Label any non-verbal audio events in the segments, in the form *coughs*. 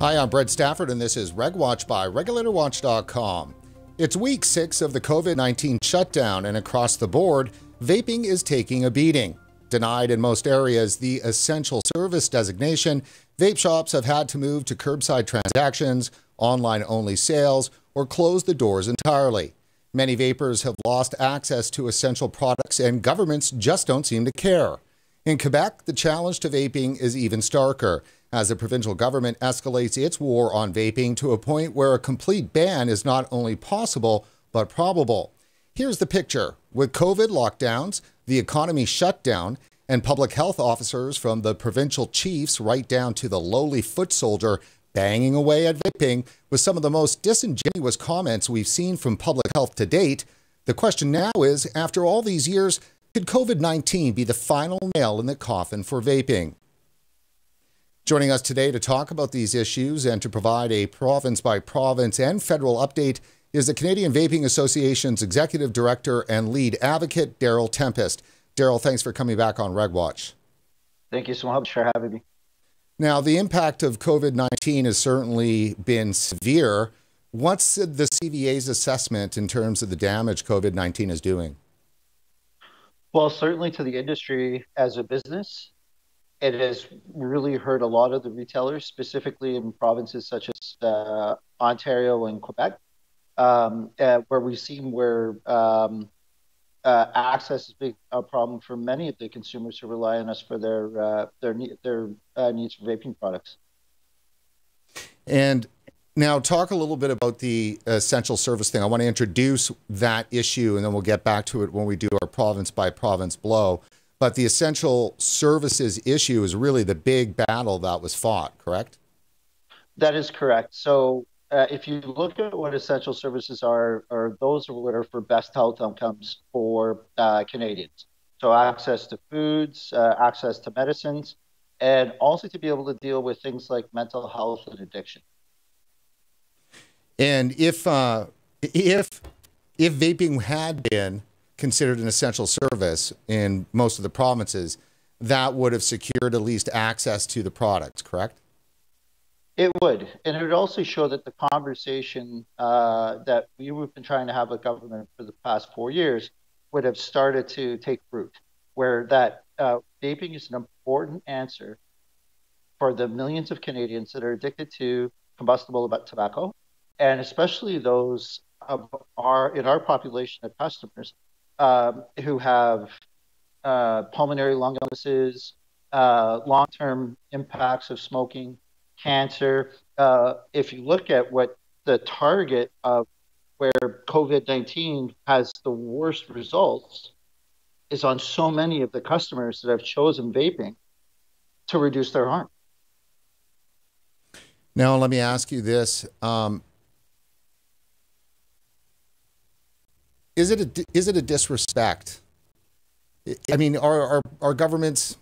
Hi, I'm Brent Stafford, and this is RegWatch by RegulatorWatch.com. It's week six of the COVID 19 shutdown, and across the board, vaping is taking a beating. Denied in most areas the essential service designation, vape shops have had to move to curbside transactions, online only sales, or close the doors entirely. Many vapers have lost access to essential products, and governments just don't seem to care. In Quebec, the challenge to vaping is even starker as the provincial government escalates its war on vaping to a point where a complete ban is not only possible, but probable. Here's the picture. With COVID lockdowns, the economy shut down, and public health officers from the provincial chiefs right down to the lowly foot soldier banging away at vaping with some of the most disingenuous comments we've seen from public health to date. The question now is after all these years, could COVID 19 be the final nail in the coffin for vaping? Joining us today to talk about these issues and to provide a province by province and federal update is the Canadian Vaping Association's Executive Director and Lead Advocate, Darryl Tempest. Darryl, thanks for coming back on RegWatch. Thank you so much for having me. Now, the impact of COVID 19 has certainly been severe. What's the CVA's assessment in terms of the damage COVID 19 is doing? Well, certainly to the industry as a business, it has really hurt a lot of the retailers, specifically in provinces such as uh, Ontario and Quebec, um, uh, where we've seen where um, uh, access been a problem for many of the consumers who rely on us for their uh, their their uh, needs for vaping products. And now, talk a little bit about the essential service thing. I want to introduce that issue, and then we'll get back to it when we do our province by province blow. But the essential services issue is really the big battle that was fought, correct? That is correct. So, uh, if you look at what essential services are, are those are what are for best health outcomes for uh, Canadians. So, access to foods, uh, access to medicines, and also to be able to deal with things like mental health and addiction. And if uh, if if vaping had been considered an essential service in most of the provinces, that would have secured at least access to the products, correct? It would, and it would also show that the conversation uh, that we've been trying to have with government for the past four years would have started to take root, where that uh, vaping is an important answer for the millions of Canadians that are addicted to combustible tobacco and especially those of our in our population of customers um, who have uh, pulmonary lung illnesses, uh, long-term impacts of smoking, cancer. Uh, if you look at what the target of where COVID-19 has the worst results is on so many of the customers that have chosen vaping to reduce their harm. Now, let me ask you this. Um, is it a is it a disrespect? I mean, are are, are governments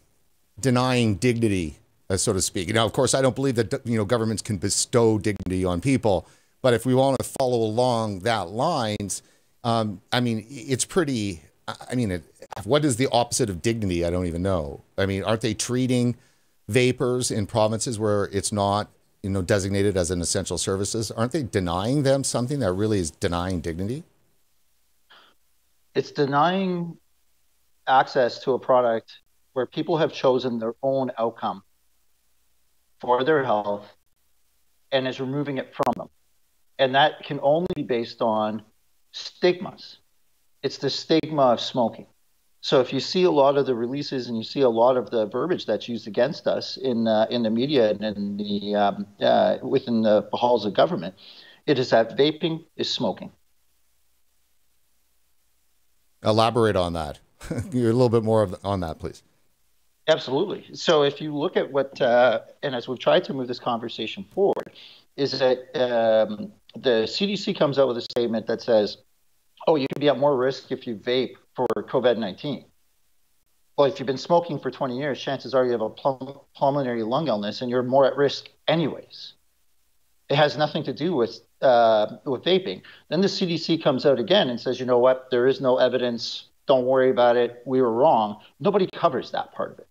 denying dignity, uh, so to speak? Now, of course, I don't believe that you know governments can bestow dignity on people, but if we want to follow along that lines, um, I mean, it's pretty. I mean, it, what is the opposite of dignity? I don't even know. I mean, aren't they treating vapers in provinces where it's not you know designated as an essential services? Aren't they denying them something that really is denying dignity? It's denying access to a product where people have chosen their own outcome for their health and is removing it from them. And that can only be based on stigmas. It's the stigma of smoking. So if you see a lot of the releases and you see a lot of the verbiage that's used against us in uh, in the media and in the um, uh, within the halls of government, it is that vaping is smoking. Elaborate on that. *laughs* a little bit more of, on that, please. Absolutely. So if you look at what, uh, and as we've tried to move this conversation forward, is that um, the CDC comes out with a statement that says, oh, you could be at more risk if you vape for COVID 19. Well, if you've been smoking for 20 years, chances are you have a pulmonary lung illness and you're more at risk, anyways. It has nothing to do with uh, with vaping. Then the CDC comes out again and says, you know what, there is no evidence. Don't worry about it. We were wrong. Nobody covers that part of it.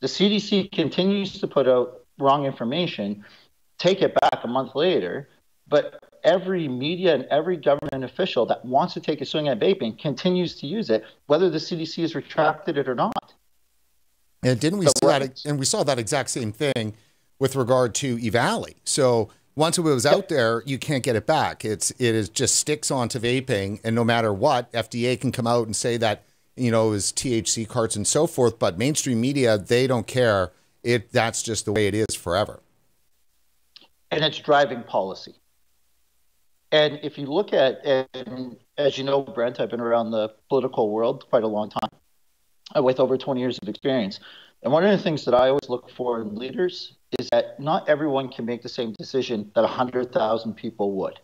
The CDC continues to put out wrong information take it back a month later, but every media and every government official that wants to take a swing at vaping continues to use it, whether the CDC has retracted it or not. And didn't we so see that? And we saw that exact same thing with regard to EVALI. So once it was out there, you can't get it back. It's it is just sticks onto vaping, and no matter what, FDA can come out and say that you know is THC carts and so forth. But mainstream media, they don't care. It that's just the way it is forever. And it's driving policy. And if you look at, and as you know, Brent, I've been around the political world quite a long time, uh, with over 20 years of experience. And one of the things that I always look for in leaders is that not everyone can make the same decision that 100,000 people would.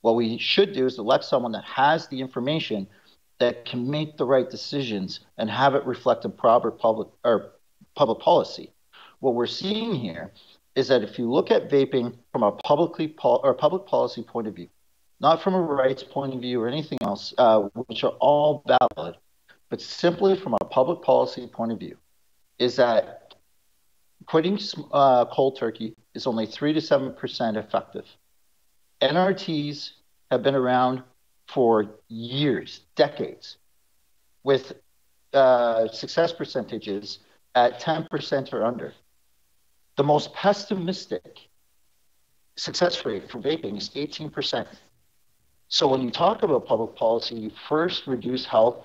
What we should do is elect someone that has the information that can make the right decisions and have it reflect in proper public or public policy. What we're seeing here is that if you look at vaping from a publicly pol- or public policy point of view, not from a rights point of view or anything else, uh, which are all valid, but simply from a public policy point of view, is that quitting uh, cold turkey is only 3 to 7% effective. NRTs have been around for years, decades, with uh, success percentages at 10% or under. The most pessimistic success rate for vaping is 18%. So when you talk about public policy, you first reduce health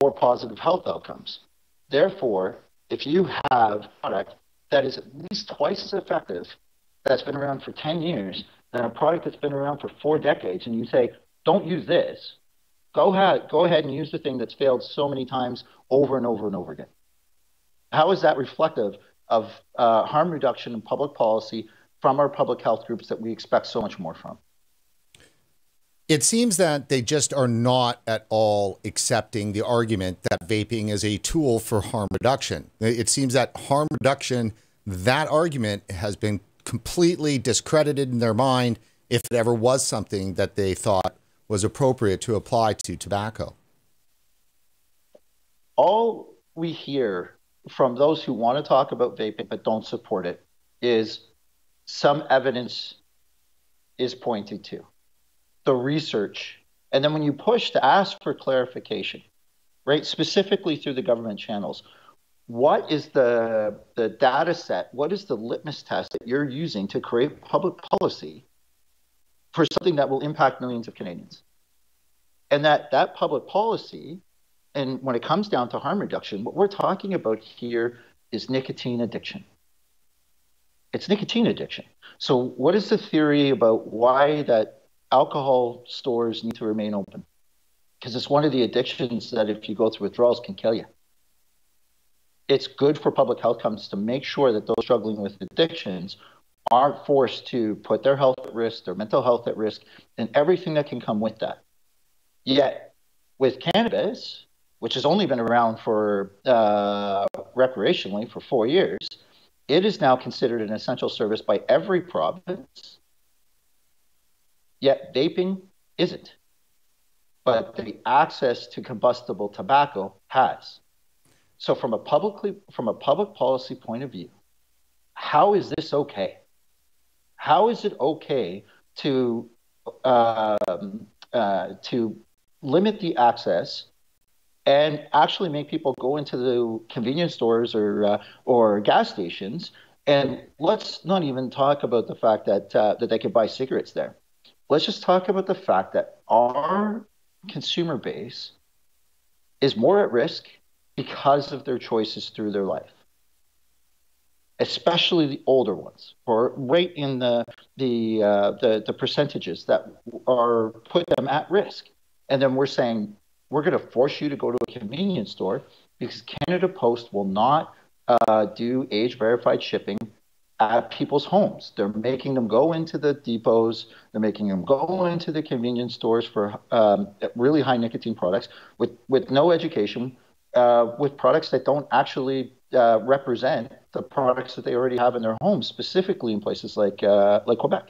for positive health outcomes. Therefore, if you have product that is at least twice as effective, that's been around for 10 years, than a product that's been around for four decades, and you say, don't use this, go ahead, go ahead and use the thing that's failed so many times over and over and over again. How is that reflective of uh, harm reduction in public policy from our public health groups that we expect so much more from? It seems that they just are not at all accepting the argument that vaping is a tool for harm reduction. It seems that harm reduction, that argument has been completely discredited in their mind if it ever was something that they thought was appropriate to apply to tobacco. All we hear from those who want to talk about vaping but don't support it is some evidence is pointed to the research. And then when you push to ask for clarification, right, specifically through the government channels, what is the, the data set? What is the litmus test that you're using to create public policy for something that will impact millions of Canadians? And that, that public policy, and when it comes down to harm reduction, what we're talking about here is nicotine addiction. It's nicotine addiction. So, what is the theory about why that alcohol stores need to remain open because it's one of the addictions that if you go through withdrawals can kill you. It's good for public health companies to make sure that those struggling with addictions aren't forced to put their health at risk, their mental health at risk, and everything that can come with that. Yet, with cannabis, which has only been around for uh, recreationally for four years, it is now considered an essential service by every province Yet vaping isn't. But the access to combustible tobacco has. So from a publicly from a public policy point of view, how is this okay? How is it okay to um, uh, to limit the access and actually make people go into the convenience stores or uh, or gas stations and let's not even talk about the fact that uh, that they can buy cigarettes there let's just talk about the fact that our consumer base is more at risk because of their choices through their life especially the older ones, or right in the the, uh, the the percentages that are put them at risk. And then we're saying we're going to force you to go to a convenience store because Canada Post will not uh, do age verified shipping at people's homes. They're making them go into the depots. They're making them go into the convenience stores for um, really high nicotine products with, with no education, uh, with products that don't actually uh, represent the products that they already have in their homes, specifically in places like uh, like Quebec.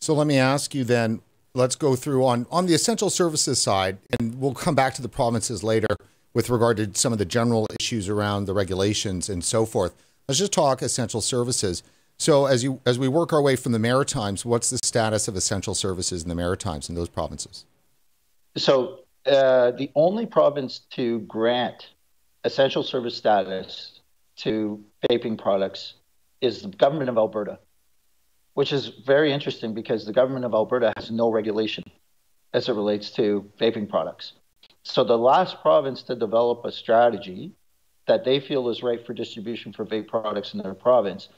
So let me ask you then. Let's go through on on the essential services side, and we'll come back to the provinces later with regard to some of the general issues around the regulations and so forth. Let's just talk essential services. So as you as we work our way from the Maritimes, what's the status of essential services in the Maritimes in those provinces? So uh, the only province to grant essential service status to vaping products is the government of Alberta, which is very interesting because the government of Alberta has no regulation as it relates to vaping products. So the last province to develop a strategy that they feel is right for distribution for vape products in their province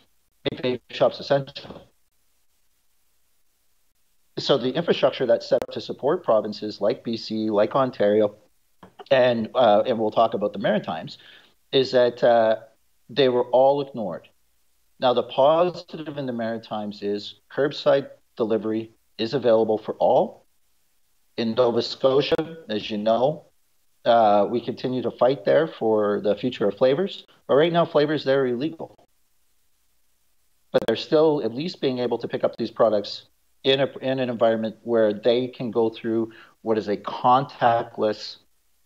make vape shops essential. So the infrastructure that's set up to support provinces like BC, like Ontario, and uh, and we'll talk about the Maritimes, is that uh, they were all ignored. Now the positive in the Maritimes is curbside delivery is available for all. In Nova Scotia, as you know, uh, we continue to fight there for the future of flavors, but right now flavors there are illegal but they're still at least being able to pick up these products in, a, in an environment where they can go through what is a contactless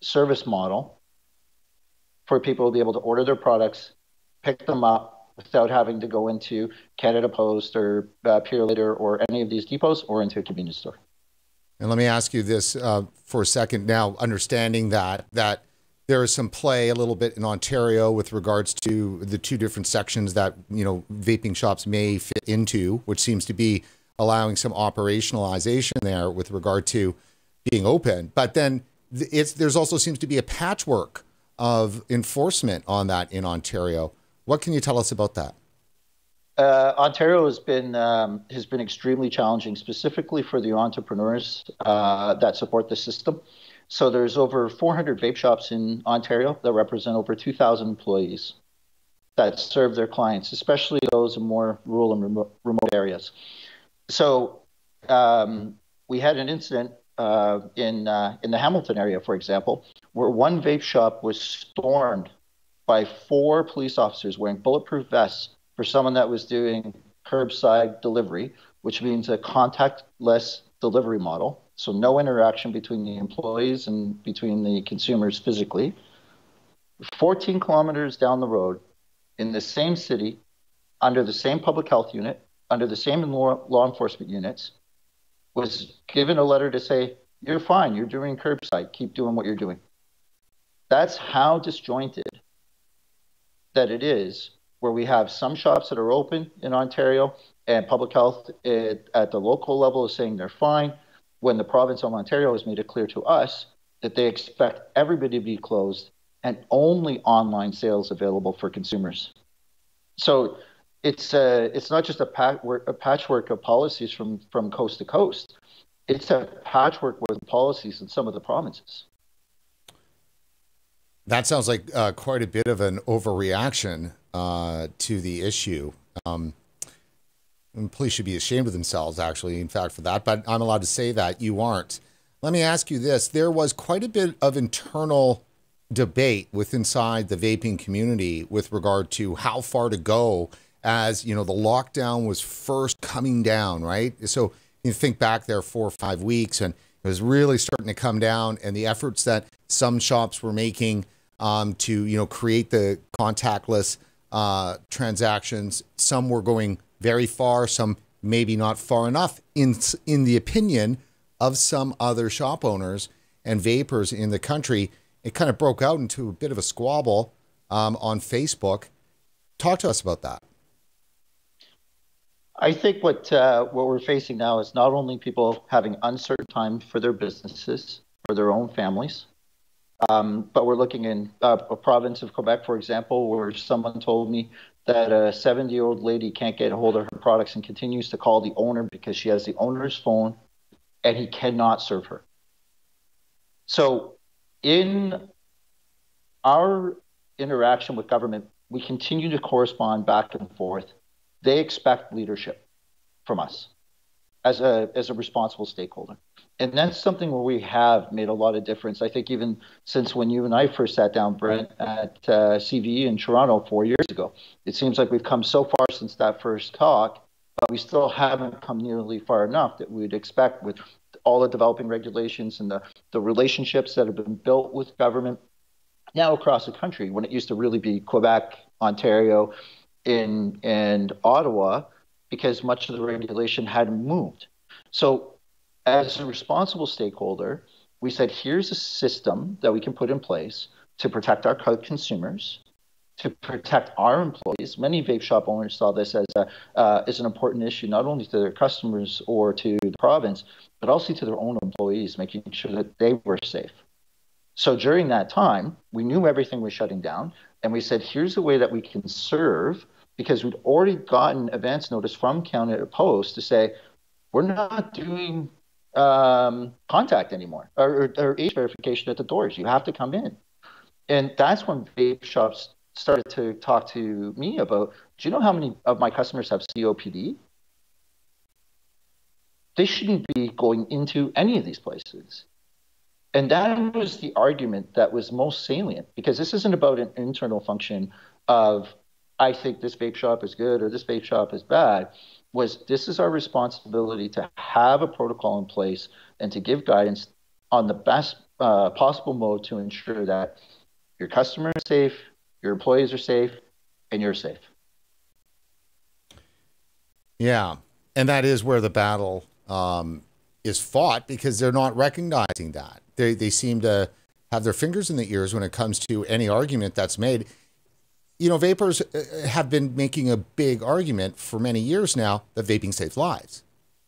service model for people to be able to order their products, pick them up without having to go into Canada Post or uh, Purolator or any of these depots or into a convenience store. And let me ask you this uh, for a second now, understanding that that there is some play a little bit in Ontario with regards to the two different sections that you know vaping shops may fit into, which seems to be allowing some operationalization there with regard to being open. But then it's there's also seems to be a patchwork of enforcement on that in Ontario. What can you tell us about that? Uh, Ontario has been um, has been extremely challenging, specifically for the entrepreneurs uh, that support the system. So there's over 400 vape shops in Ontario that represent over 2,000 employees that serve their clients, especially those in more rural and remote, remote areas. So um, we had an incident uh, in uh, in the Hamilton area, for example, where one vape shop was stormed by four police officers wearing bulletproof vests for someone that was doing curbside delivery, which means a contactless delivery model so no interaction between the employees and between the consumers physically. 14 kilometers down the road, in the same city, under the same public health unit, under the same law, law enforcement units, was given a letter to say, You're fine, you're doing curbside, keep doing what you're doing. That's how disjointed that it is, where we have some shops that are open in Ontario and public health at, at the local level is saying they're fine when the province of Ontario has made it clear to us that they expect everybody to be closed and only online sales available for consumers. So it's uh, it's not just a, patchwork, a patchwork of policies from, from coast to coast. It's a patchwork with policies in some of the provinces. That sounds like uh, quite a bit of an overreaction uh, to the issue. Um, police should be ashamed of themselves, actually, in fact, for that. But I'm allowed to say that you aren't. Let me ask you this: there was quite a bit of internal debate with inside the vaping community with regard to how far to go as you know the lockdown was first coming down, right? So you think back there four or five weeks, and it was really starting to come down, and the efforts that some shops were making um, to you know create the contactless uh, transactions, some were going very far, some maybe not far enough in in the opinion of some other shop owners and vapers in the country. It kind of broke out into a bit of a squabble um, on Facebook. Talk to us about that. I think what uh, what we're facing now is not only people having uncertain time for their businesses, for their own families, um, but we're looking in uh, a province of Quebec, for example, where someone told me that a 70 year old lady can't get a hold of her products and continues to call the owner because she has the owner's phone and he cannot serve her. So, in our interaction with government, we continue to correspond back and forth. They expect leadership from us as a, as a responsible stakeholder and that's something where we have made a lot of difference. I think even since when you and I first sat down, Brent, at uh, CVE in Toronto four years ago, it seems like we've come so far since that first talk, but we still haven't come nearly far enough that we'd expect with all the developing regulations and the, the relationships that have been built with government now across the country. When it used to really be Quebec, Ontario, in in Ottawa because much of the regulation hadn't moved. So, as a responsible stakeholder, we said, here's a system that we can put in place to protect our consumers, to protect our employees. Many vape shop owners saw this as a uh, as an important issue, not only to their customers or to the province, but also to their own employees, making sure that they were safe. So during that time, we knew everything was shutting down, and we said, here's a way that we can serve because we'd already gotten advance notice from Canada Post to say we're not doing um, contact anymore or, or, age verification at the doors. You have to come in. And that's when vape shops started to talk to me about do you know how many of my customers have COPD? They shouldn't be going into any of these places. And that was the argument that was most salient because this isn't about an internal function of, I think this vape shop is good or this vape shop is bad. Was this is our responsibility to have a protocol in place and to give guidance on the best uh, possible mode to ensure that your customer is safe, your employees are safe, and you're safe. Yeah. And that is where the battle um, is fought because they're not recognizing that. They, they seem to have their fingers in the ears when it comes to any argument that's made. You know, vapers uh, have been making a big argument for many years now that vaping saves lives,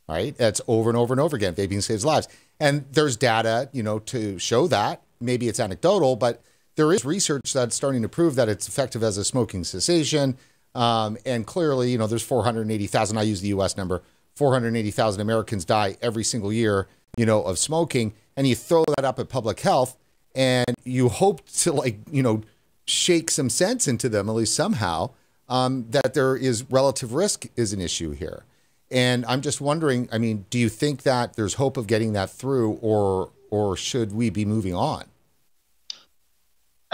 right? That's over and over and over again. Vaping saves lives. And there's data, you know, to show that. Maybe it's anecdotal, but there is research that's starting to prove that it's effective as a smoking cessation. Um, and clearly, you know, there's 480,000, I use the US number, 480,000 Americans die every single year, you know, of smoking. And you throw that up at public health and you hope to, like, you know, shake some sense into them, at least somehow, um, that there is relative risk is an issue here. And I'm just wondering, I mean, do you think that there's hope of getting that through or or should we be moving on?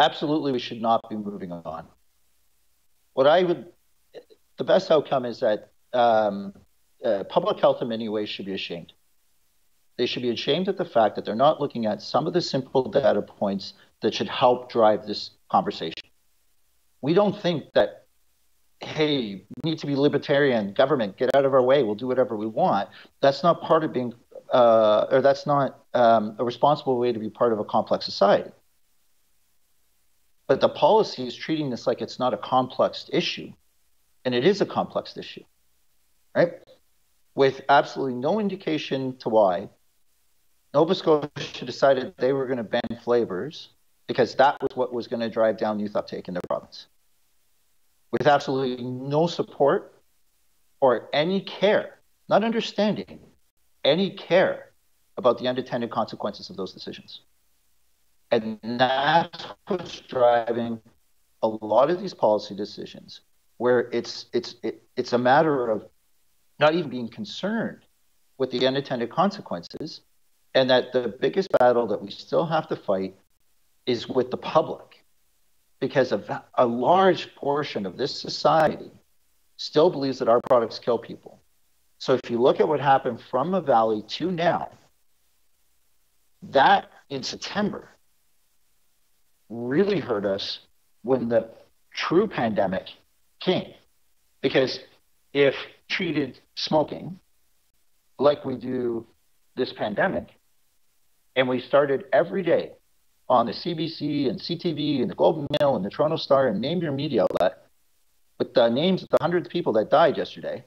absolutely we should not be moving on. What I would, the best outcome is that um, uh, public health in many ways should be ashamed. They should be ashamed of the fact that they're not looking at some of the simple data points that should help drive this conversation. We don't think that, hey, we need to be libertarian, government, get out of our way, we'll do whatever we want. That's not part of being, uh, or that's not um, a responsible way to be part of a complex society. But the policy is treating this like it's not a complex issue. And it is a complex issue, right? With absolutely no indication to why, Nova Scotia decided they were going to ban flavors because that was what was going to drive down youth uptake in their province. With absolutely no support or any care, not understanding, any care about the unintended consequences of those decisions. And that's what's driving a lot of these policy decisions, where it's it's it, it's a matter of not even being concerned with the unintended consequences, and that the biggest battle that we still have to fight is with the public, because a, a large portion of this society still believes that our products kill people. So if you look at what happened from EVALI to now, that in September really hurt us when the true pandemic came. Because if treated smoking like we do this pandemic, and we started every day on the CBC and CTV and the Globe and Mail and the Toronto Star and name your media outlet with the names of the hundreds of people that died yesterday,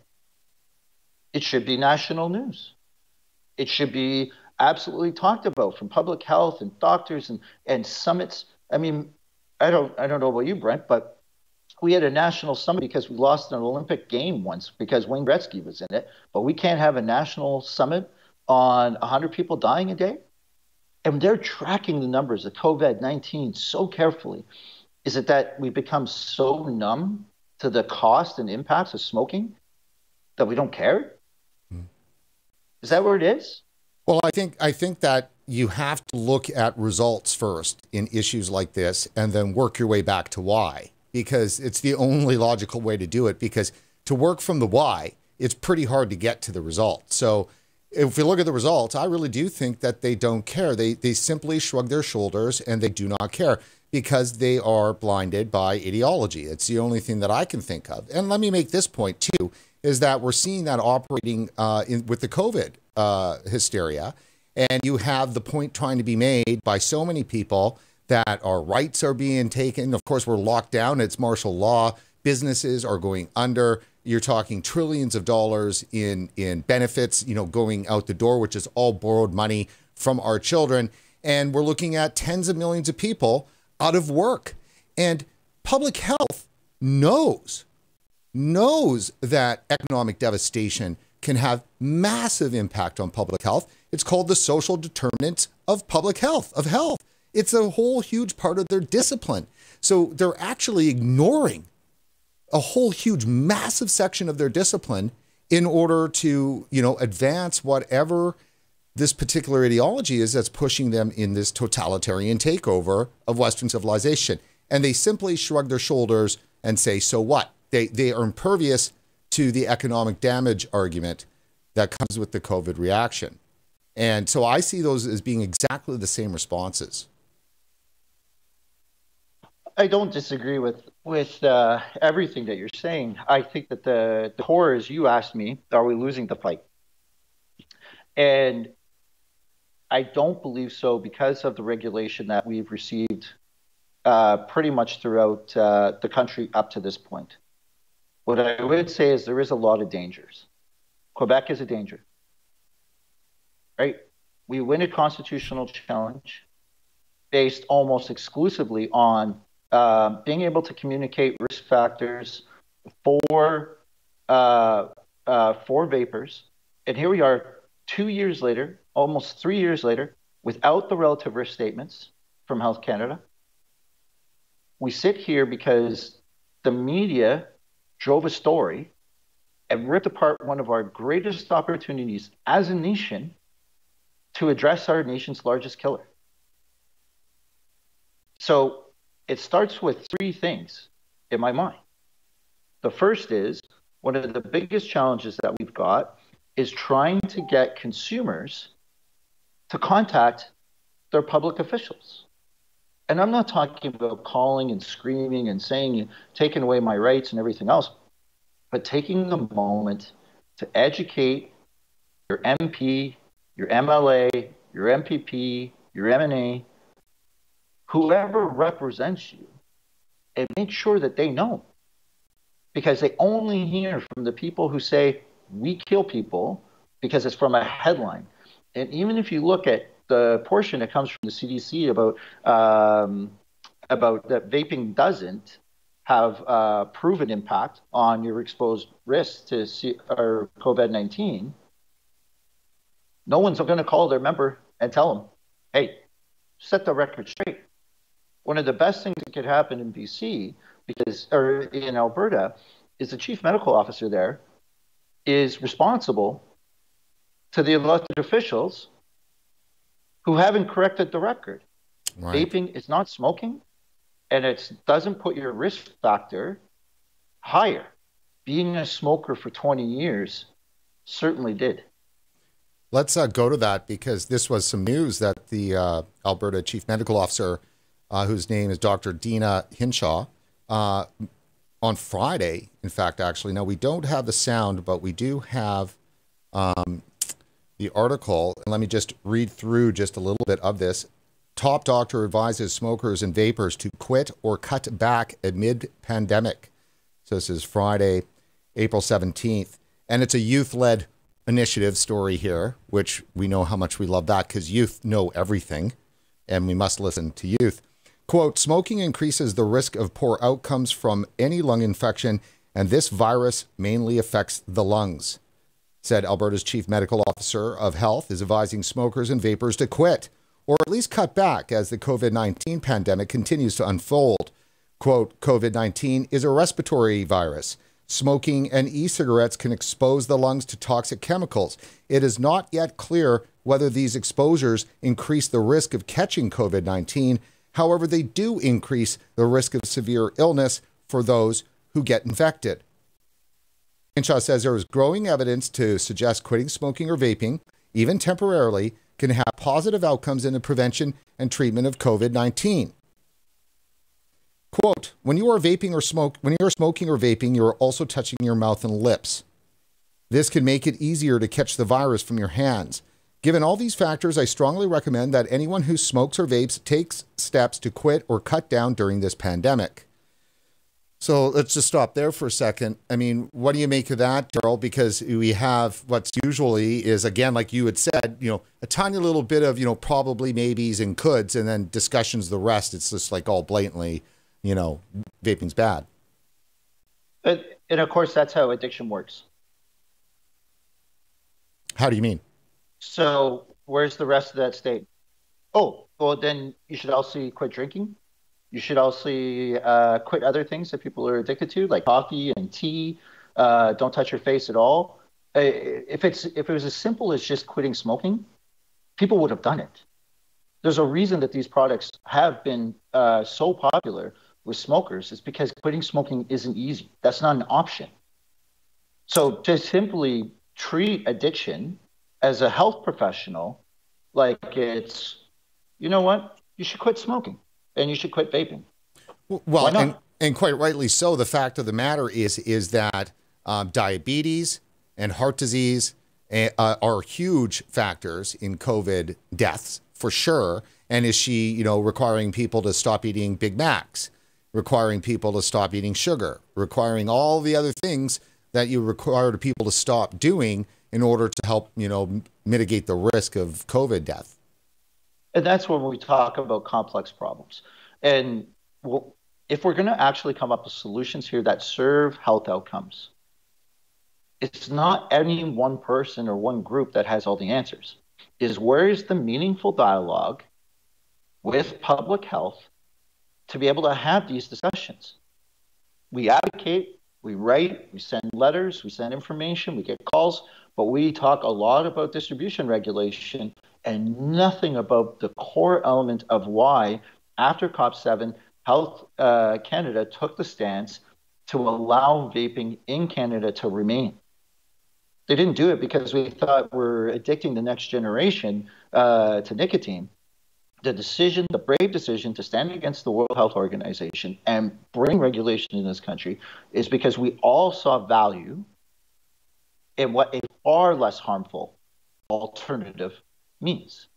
it should be national news. It should be absolutely talked about from public health and doctors and, and summits. I mean, I don't I don't know about you, Brent, but we had a national summit because we lost an Olympic game once because Wayne Gretzky was in it, but we can't have a national summit on 100 people dying a day. And they're tracking the numbers of COVID 19 so carefully. Is it that we become so numb to the cost and impacts of smoking that we don't care? Mm. Is that where it is? Well, I think I think that you have to look at results first in issues like this and then work your way back to why because it's the only logical way to do it because to work from the why it's pretty hard to get to the result so if we look at the results i really do think that they don't care they they simply shrug their shoulders and they do not care because they are blinded by ideology. It's the only thing that I can think of. And let me make this point too: is that we're seeing that operating uh, in, with the COVID uh, hysteria, and you have the point trying to be made by so many people that our rights are being taken. Of course, we're locked down. It's martial law. Businesses are going under. You're talking trillions of dollars in in benefits, you know, going out the door, which is all borrowed money from our children. And we're looking at tens of millions of people out of work. And public health knows knows that economic devastation can have massive impact on public health. It's called the social determinants of public health, of health. It's a whole huge part of their discipline. So they're actually ignoring a whole huge massive section of their discipline in order to, you know, advance whatever this particular ideology is that's pushing them in this totalitarian takeover of Western civilization. And they simply shrug their shoulders and say, so what? They, they are impervious to the economic damage argument that comes with the COVID reaction. And so I see those as being exactly the same responses. I don't disagree with with uh, everything that you're saying. I think that the the is you asked me, are we losing the fight? And I don't believe so because of the regulation that we've received uh, pretty much throughout uh, the country up to this point. What I would say is there is a lot of dangers. Quebec is a danger, right? We win a constitutional challenge based almost exclusively on uh, being able to communicate risk factors for uh, uh, for vapers, and here we are, two years later, almost three years later, without the relative risk statements from Health Canada. We sit here because the media drove a story and ripped apart one of our greatest opportunities as a nation to address our nation's largest killer. So it starts with three things in my mind. The first is one of the biggest challenges that we've got is trying to get consumers to contact their public officials. And I'm not talking about calling and screaming and saying, taking away my rights and everything else, but taking a moment to educate your MP, your MLA, your MPP, your MNA, whoever represents you, and make sure that they know. Because they only hear from the people who say, we kill people, because it's from a headline. And even if you look at the portion that comes from the CDC about um, about that vaping doesn't have uh, proven impact on your exposed risk to C- or COVID nineteen, no one's going to call their member and tell them, "Hey, set the record straight." One of the best things that could happen in BC, because or in Alberta, is the chief medical officer there is responsible to the elected officials who haven't corrected the record. Right. Vaping is not smoking, and it doesn't put your risk factor higher. Being a smoker for 20 years certainly did. Let's uh, go to that because this was some news that the uh, Alberta Chief Medical Officer, uh, whose name is Dr. Deena Hinshaw, uh, on Friday, in fact, actually. Now, we don't have the sound, but we do have um, the article. And let me just read through just a little bit of this. Top doctor advises smokers and vapers to quit or cut back amid pandemic. So this is Friday, April 17th. And it's a youth led initiative story here, which we know how much we love that because youth know everything and we must listen to youth. Quote Smoking increases the risk of poor outcomes from any lung infection, and this virus mainly affects the lungs said Alberta's chief medical officer of health is advising smokers and vapers to quit or at least cut back as the COVID 19 pandemic continues to unfold. Quote COVID 19 is a respiratory virus. Smoking and e cigarettes can expose the lungs to toxic chemicals. It is not yet clear whether these exposures increase the risk of catching COVID 19. However, they do increase the risk of severe illness for those who get infected. Hinshaw says there is growing evidence to suggest quitting smoking or vaping, even temporarily, can have positive outcomes in the prevention and treatment of COVID 19. Quote, when you are vaping or smoke, when you're smoking or vaping, you're also touching your mouth and lips. This can make it easier to catch the virus from your hands. Given all these factors, I strongly recommend that anyone who smokes or vapes takes steps to quit or cut down during this pandemic. So let's just stop there for a second. I mean, what do you make of that, Darryl? Because we have what's usually is again, like you had said, you know, a tiny little bit of you know probably maybes and coulds, and then discussions the rest. It's just like all blatantly, you know, vaping's bad. And of course, that's how addiction works. How do you mean? So where's the rest of that state? Oh, well, then you should also quit drinking you should also uh, quit other things that people are addicted to, like coffee and tea. Uh, don't touch your face at all. Uh, if it's if it was as simple as just quitting smoking, people would have done it. There's a reason that these products have been uh, so popular with smokers. It's because quitting smoking isn't easy. That's not an option. So to simply treat addiction as a health professional, like it's, you know what, you should quit smoking and you should quit vaping. Well, and, and quite rightly so. The fact of the matter is is that um, diabetes and heart disease uh, are huge factors in COVID deaths for sure. And is she, you know, requiring people to stop eating Big Macs, requiring people to stop eating sugar, requiring all the other things that you require people to stop doing in order to help, you know, mitigate the risk of COVID death? And that's when we talk about complex problems. And if we're going to actually come up with solutions here that serve health outcomes, it's not any one person or one group that has all the answers. Is where is the meaningful dialogue with public health to be able to have these discussions? We advocate, we write, we send letters, we send information, we get calls, but we talk a lot about distribution regulation and nothing about the core element of why, after COP7, Health uh, Canada took the stance to allow vaping in Canada to remain. They didn't do it because we thought we're addicting the next generation uh, to nicotine. The decision, the brave decision to stand against the World Health Organization and bring regulation in this country is because we all saw value in what a far less harmful alternative means.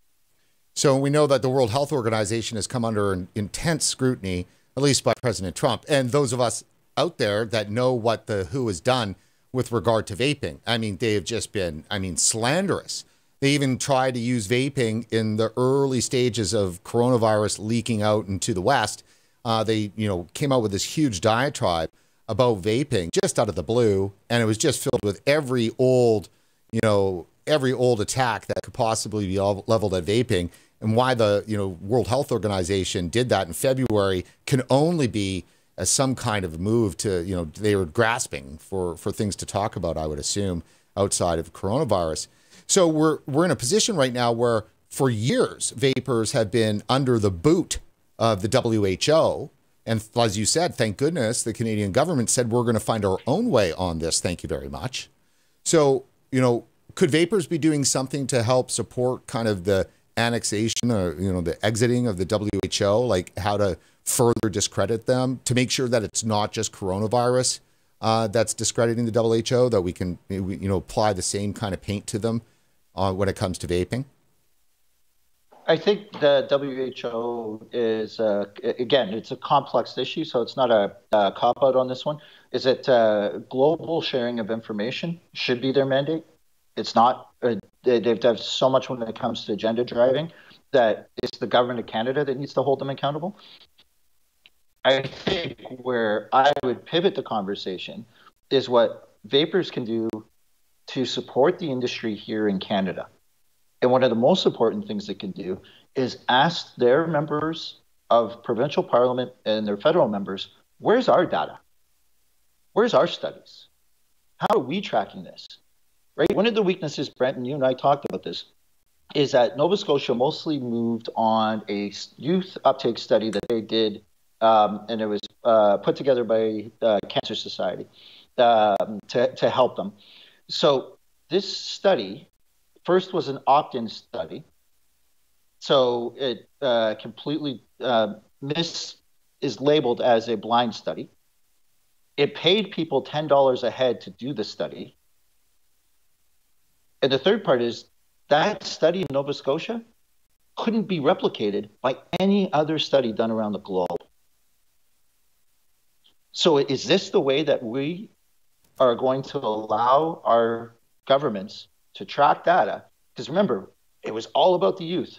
So we know that the World Health Organization has come under intense scrutiny, at least by President Trump, and those of us out there that know what the WHO has done with regard to vaping. I mean, they have just been, I mean, slanderous. They even tried to use vaping in the early stages of coronavirus leaking out into the West. Uh, they, you know, came out with this huge diatribe about vaping just out of the blue, and it was just filled with every old, you know, every old attack that could possibly be leveled at vaping and why the you know World Health Organization did that in February can only be as some kind of move to you know they were grasping for for things to talk about I would assume outside of coronavirus. So we're we're in a position right now where for years vapers have been under the boot of the WHO and as you said thank goodness the Canadian government said we're going to find our own way on this. Thank you very much. So you know could vapers be doing something to help support kind of the annexation or you know the exiting of the WHO, like how to further discredit them to make sure that it's not just coronavirus uh, that's discrediting the WHO, that we can you know apply the same kind of paint to them uh, when it comes to vaping. I think the WHO is uh, again, it's a complex issue, so it's not a, a cop out on this one. Is it uh, global sharing of information should be their mandate? It's not. Uh, they've done so much when it comes to agenda driving that it's the government of Canada that needs to hold them accountable. I think where I would pivot the conversation is what vapers can do to support the industry here in Canada. And one of the most important things they can do is ask their members of provincial parliament and their federal members, where's our data? Where's our studies? How are we tracking this? right? One of the weaknesses, Brent, and you and I talked about this, is that Nova Scotia mostly moved on a youth uptake study that they did, um, and it was uh, put together by uh, Cancer Society um, to, to help them. So this study first was an opt-in study. So it uh, completely uh, is labeled as a blind study. It paid people $10 a head to do the study. And the third part is that study in Nova Scotia couldn't be replicated by any other study done around the globe. So, is this the way that we are going to allow our governments to track data? Because remember, it was all about the youth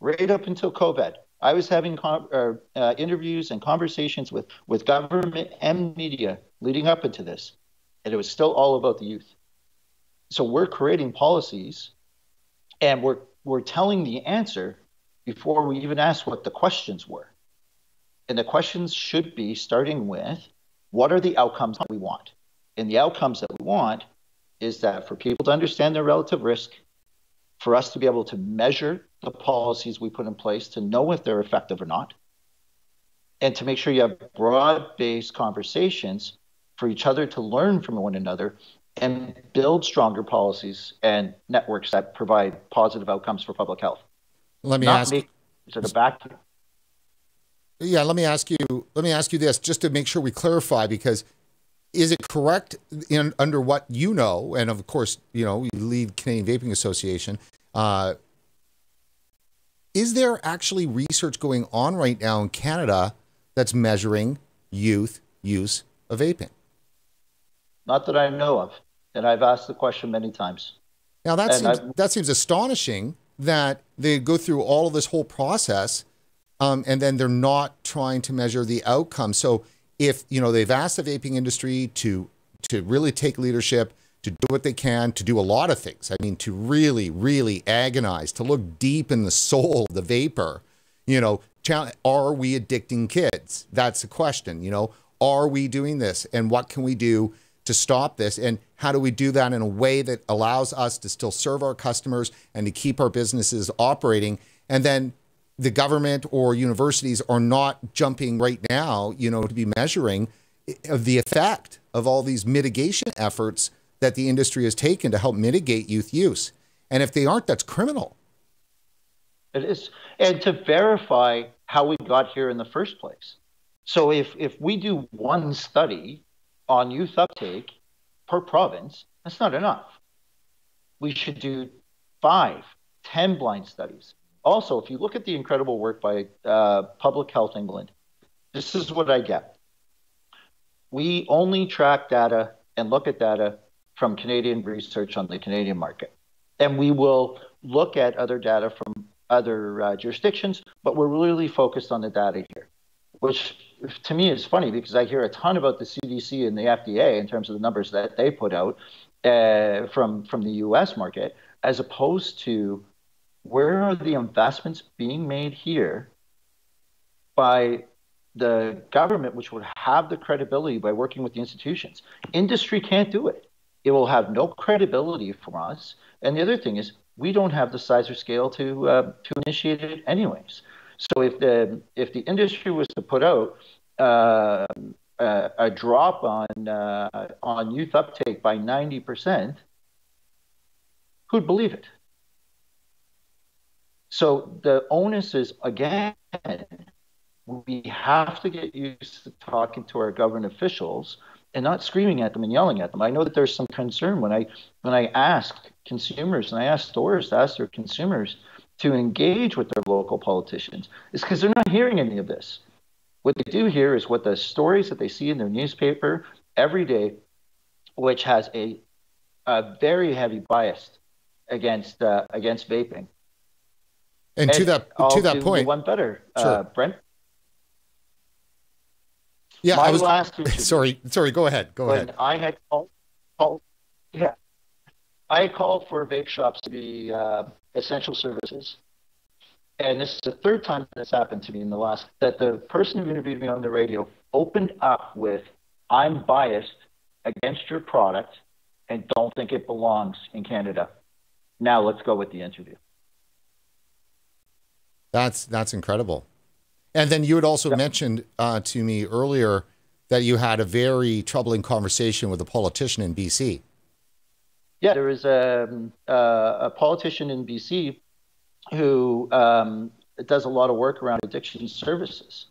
right up until COVID. I was having com- or, uh, interviews and conversations with, with government and media leading up into this, and it was still all about the youth. So we're creating policies and we're, we're telling the answer before we even ask what the questions were. And the questions should be starting with what are the outcomes that we want? And the outcomes that we want is that for people to understand their relative risk, for us to be able to measure the policies we put in place to know if they're effective or not, and to make sure you have broad based conversations for each other to learn from one another and build stronger policies and networks that provide positive outcomes for public health. Let me not ask. Make, sort of back yeah, let me ask you. Let me ask you this, just to make sure we clarify, because is it correct in under what you know, and of course, you know, you lead Canadian Vaping Association. Uh, is there actually research going on right now in Canada that's measuring youth use of vaping? Not that I know of, and I've asked the question many times. Now that seems that seems astonishing that they go through all of this whole process um, and then they're not trying to measure the outcome. So if you know they've asked the vaping industry to to really take leadership, to do what they can, to do a lot of things. I mean, to really, really agonize, to look deep in the soul of the vaper. You know, are we addicting kids? That's the question. You know, are we doing this, and what can we do? to stop this? And how do we do that in a way that allows us to still serve our customers and to keep our businesses operating? And then the government or universities are not jumping right now, you know, to be measuring of the effect of all these mitigation efforts that the industry has taken to help mitigate youth use. And if they aren't, that's criminal. It is. And to verify how we got here in the first place. So if, if we do one study on youth uptake per province, that's not enough. We should do five, ten blind studies, also, if you look at the incredible work by uh, Public Health England, this is what I get. We only track data and look at data from Canadian research on the Canadian market. And we will look at other data from other uh, jurisdictions, but we're really focused on the data here, which to me is funny because I hear a ton about the CDC and the FDA in terms of the numbers that they put out uh, from, from the US market, as opposed to where are the investments being made here by the government, which would have the credibility by working with the institutions? Industry can't do it. It will have no credibility from us. And the other thing is, we don't have the size or scale to uh, to initiate it, anyways. So if the if the industry was to put out uh, a, a, drop on uh, on youth uptake by ninety percent, who'd believe it? So the onus is again, we have to get used to talking to our government officials and not screaming at them and yelling at them. I know that there's some concern when I when I ask consumers and I ask stores to ask their consumers to engage with their local politicians. It's because they're not hearing any of this. What they do hear is what the stories that they see in their newspaper every day, which has a, a very heavy bias against uh, against vaping. And, and to that to that point, one better, uh, sure. uh, Brent. Yeah, My I was. Last *laughs* sorry, sorry. Go ahead. Go ahead. I had called, called, yeah, I called for vape shops to be uh, essential services, and this is the third time that's happened to me in the last. That the person who interviewed me on the radio opened up with, "I'm biased against your product, and don't think it belongs in Canada." Now let's go with the interview. That's that's incredible. And then you had also yeah. mentioned uh, to me earlier that you had a very troubling conversation with a politician in BC. Yeah, there is a, um, uh, a politician in BC who um, does a lot of work around addiction services.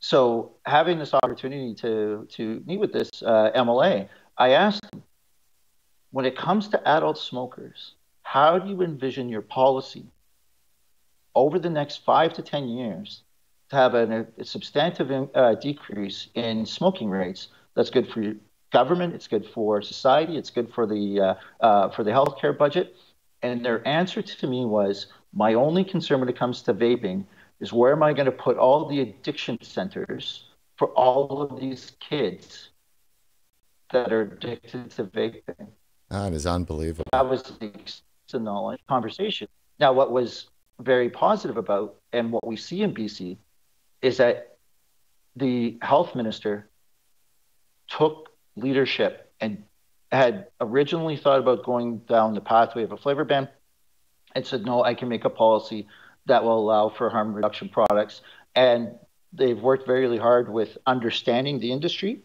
So having this opportunity to to meet with this uh, MLA, I asked them, when it comes to adult smokers, how do you envision your policy over the next five to ten years to have a, a substantive uh, decrease in smoking rates that's good for government, it's good for society, it's good for the uh, uh, for the healthcare budget. And their answer to me was, my only concern when it comes to vaping is where am I going to put all the addiction centers for all of these kids that are addicted to vaping? That is unbelievable. That was the knowledge conversation. Now, what was very positive about and what we see in BC is that the health minister took leadership and had originally thought about going down the pathway of a flavor ban and said, no, I can make a policy that will allow for harm reduction products. And they've worked very hard with understanding the industry,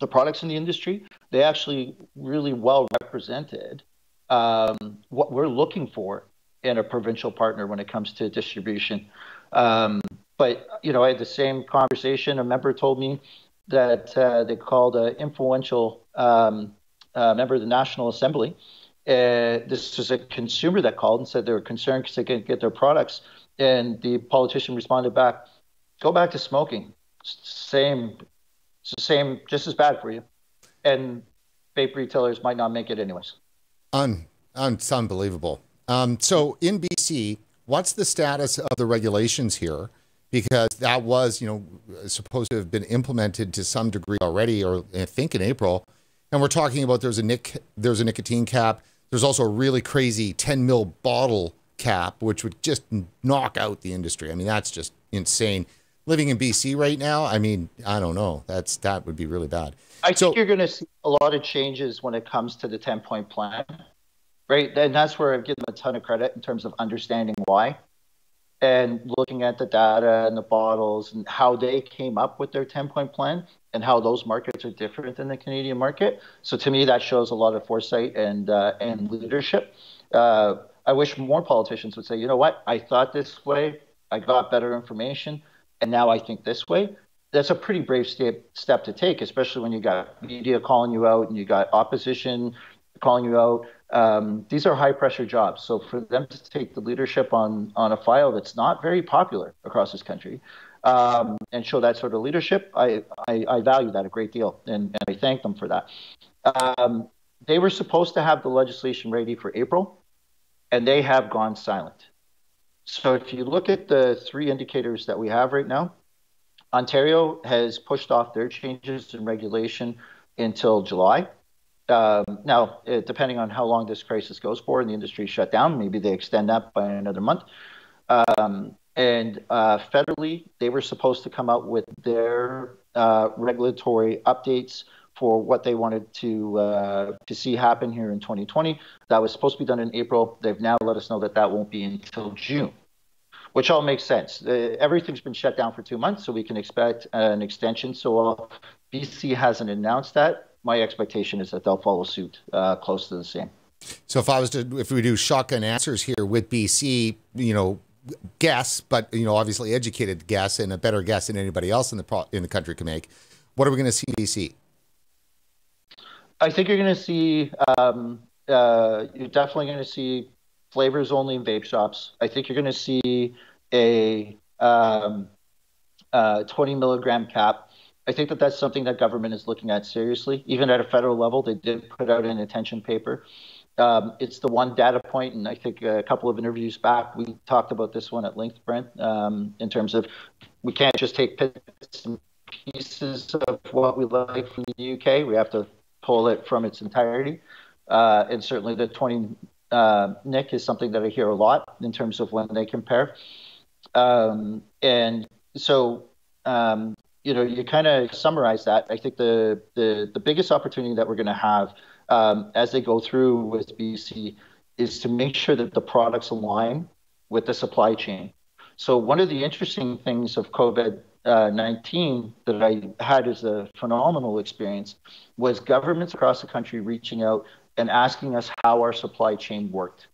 the products in the industry. They actually really well represented um, what we're looking for in a provincial partner when it comes to distribution. Um, but you know, I had the same conversation. A member told me that uh, they called an influential um, uh, member of the National Assembly. Uh, this was a consumer that called and said they were concerned because they couldn't get their products, and the politician responded back, "Go back to smoking. Same, it's the same, just as bad for you." And vape retailers might not make it anyways. Un, un it's unbelievable. Um, so in BC, what's the status of the regulations here? because that was, you know, supposed to have been implemented to some degree already, or I think in April. And we're talking about there's a nic there's a nicotine cap. There's also a really crazy 10 mil bottle cap, which would just knock out the industry. I mean, that's just insane. Living in BC right now, I mean, I don't know. That's that would be really bad. I so, think you're going to see a lot of changes when it comes to the 10 point plan, right? And that's where I give them a ton of credit in terms of understanding why and looking at the data and the bottles and how they came up with their 10 point plan and how those markets are different than the Canadian market. So to me, that shows a lot of foresight and uh, and leadership. Uh, I wish more politicians would say, you know what, I thought this way, I got better information, and now I think this way. That's a pretty brave step step to take, especially when you got media calling you out and you got opposition calling you out. Um, these are high pressure jobs. So for them to take the leadership on on a file that's not very popular across this country um, and show that sort of leadership, I, I, I value that a great deal, and, and I thank them for that. Um, they were supposed to have the legislation ready for April, and they have gone silent. So if you look at the three indicators that we have right now, Ontario has pushed off their changes in regulation until July. Um, now, it, depending on how long this crisis goes for and the industry shut down, maybe they extend that by another month. Um, and uh, federally, they were supposed to come out with their uh, regulatory updates for what they wanted to uh, to see happen here in 2020. That was supposed to be done in April. They've now let us know that that won't be until June, which all makes sense. Uh, everything's been shut down for two months, so we can expect an extension. So BC hasn't announced that my expectation is that they'll follow suit uh, close to the same. So if I was to, if we do shotgun answers here with BC, you know, guess, but you know, obviously educated guess and a better guess than anybody else in the pro- in the country can make. What are we going to see in BC? I think you're going to see. Um, uh, you're definitely going to see flavors only in vape shops. I think you're going to see a um, uh, 20 milligram cap I think that that's something that government is looking at seriously. Even at a federal level, they did put out an intention paper. Um, it's the one data point, and I think a couple of interviews back, we talked about this one at length, Brent, um, in terms of we can't just take bits and pieces of what we like from the UK. We have to pull it from its entirety. Uh, and certainly the 20 uh, nic is something that I hear a lot in terms of when they compare. Um, and so um, you know, you kind of summarize that. I think the the the biggest opportunity that we're going to have um, as they go through with BC is to make sure that the products align with the supply chain. So one of the interesting things of COVID uh, 19 that I had as a phenomenal experience was governments across the country reaching out and asking us how our supply chain worked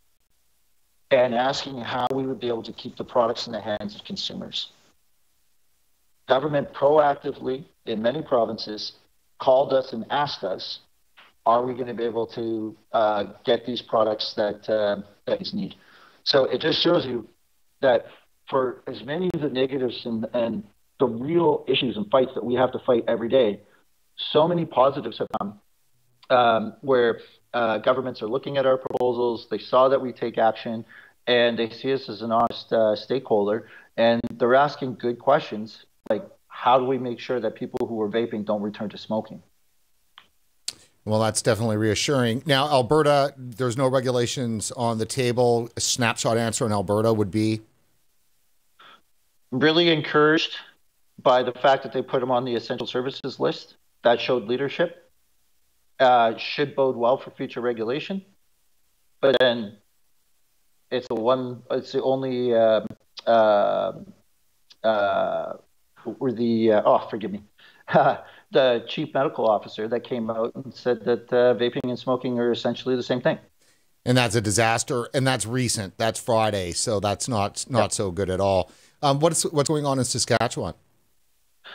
and asking how we would be able to keep the products in the hands of consumers. Government proactively in many provinces called us and asked us, are we going to be able to uh, get these products that uh, that need? So it just shows you that for as many of the negatives and, and the real issues and fights that we have to fight every day, so many positives have come um, where uh, governments are looking at our proposals, they saw that we take action, and they see us as an honest uh, stakeholder, and they're asking good questions like, how do we make sure that people who are vaping don't return to smoking? Well, that's definitely reassuring. Now, Alberta, there's no regulations on the table. A snapshot answer in Alberta would be really encouraged by the fact that they put them on the essential services list. That showed leadership. Uh, should bode well for future regulation. But then it's the one. It's the only. Uh, uh, uh, or the uh, oh, forgive me. *laughs* the chief medical officer that came out and said that uh, vaping and smoking are essentially the same thing. And that's a disaster, and that's recent. That's Friday, so that's not not so good at all. Um, what's what's going on in Saskatchewan?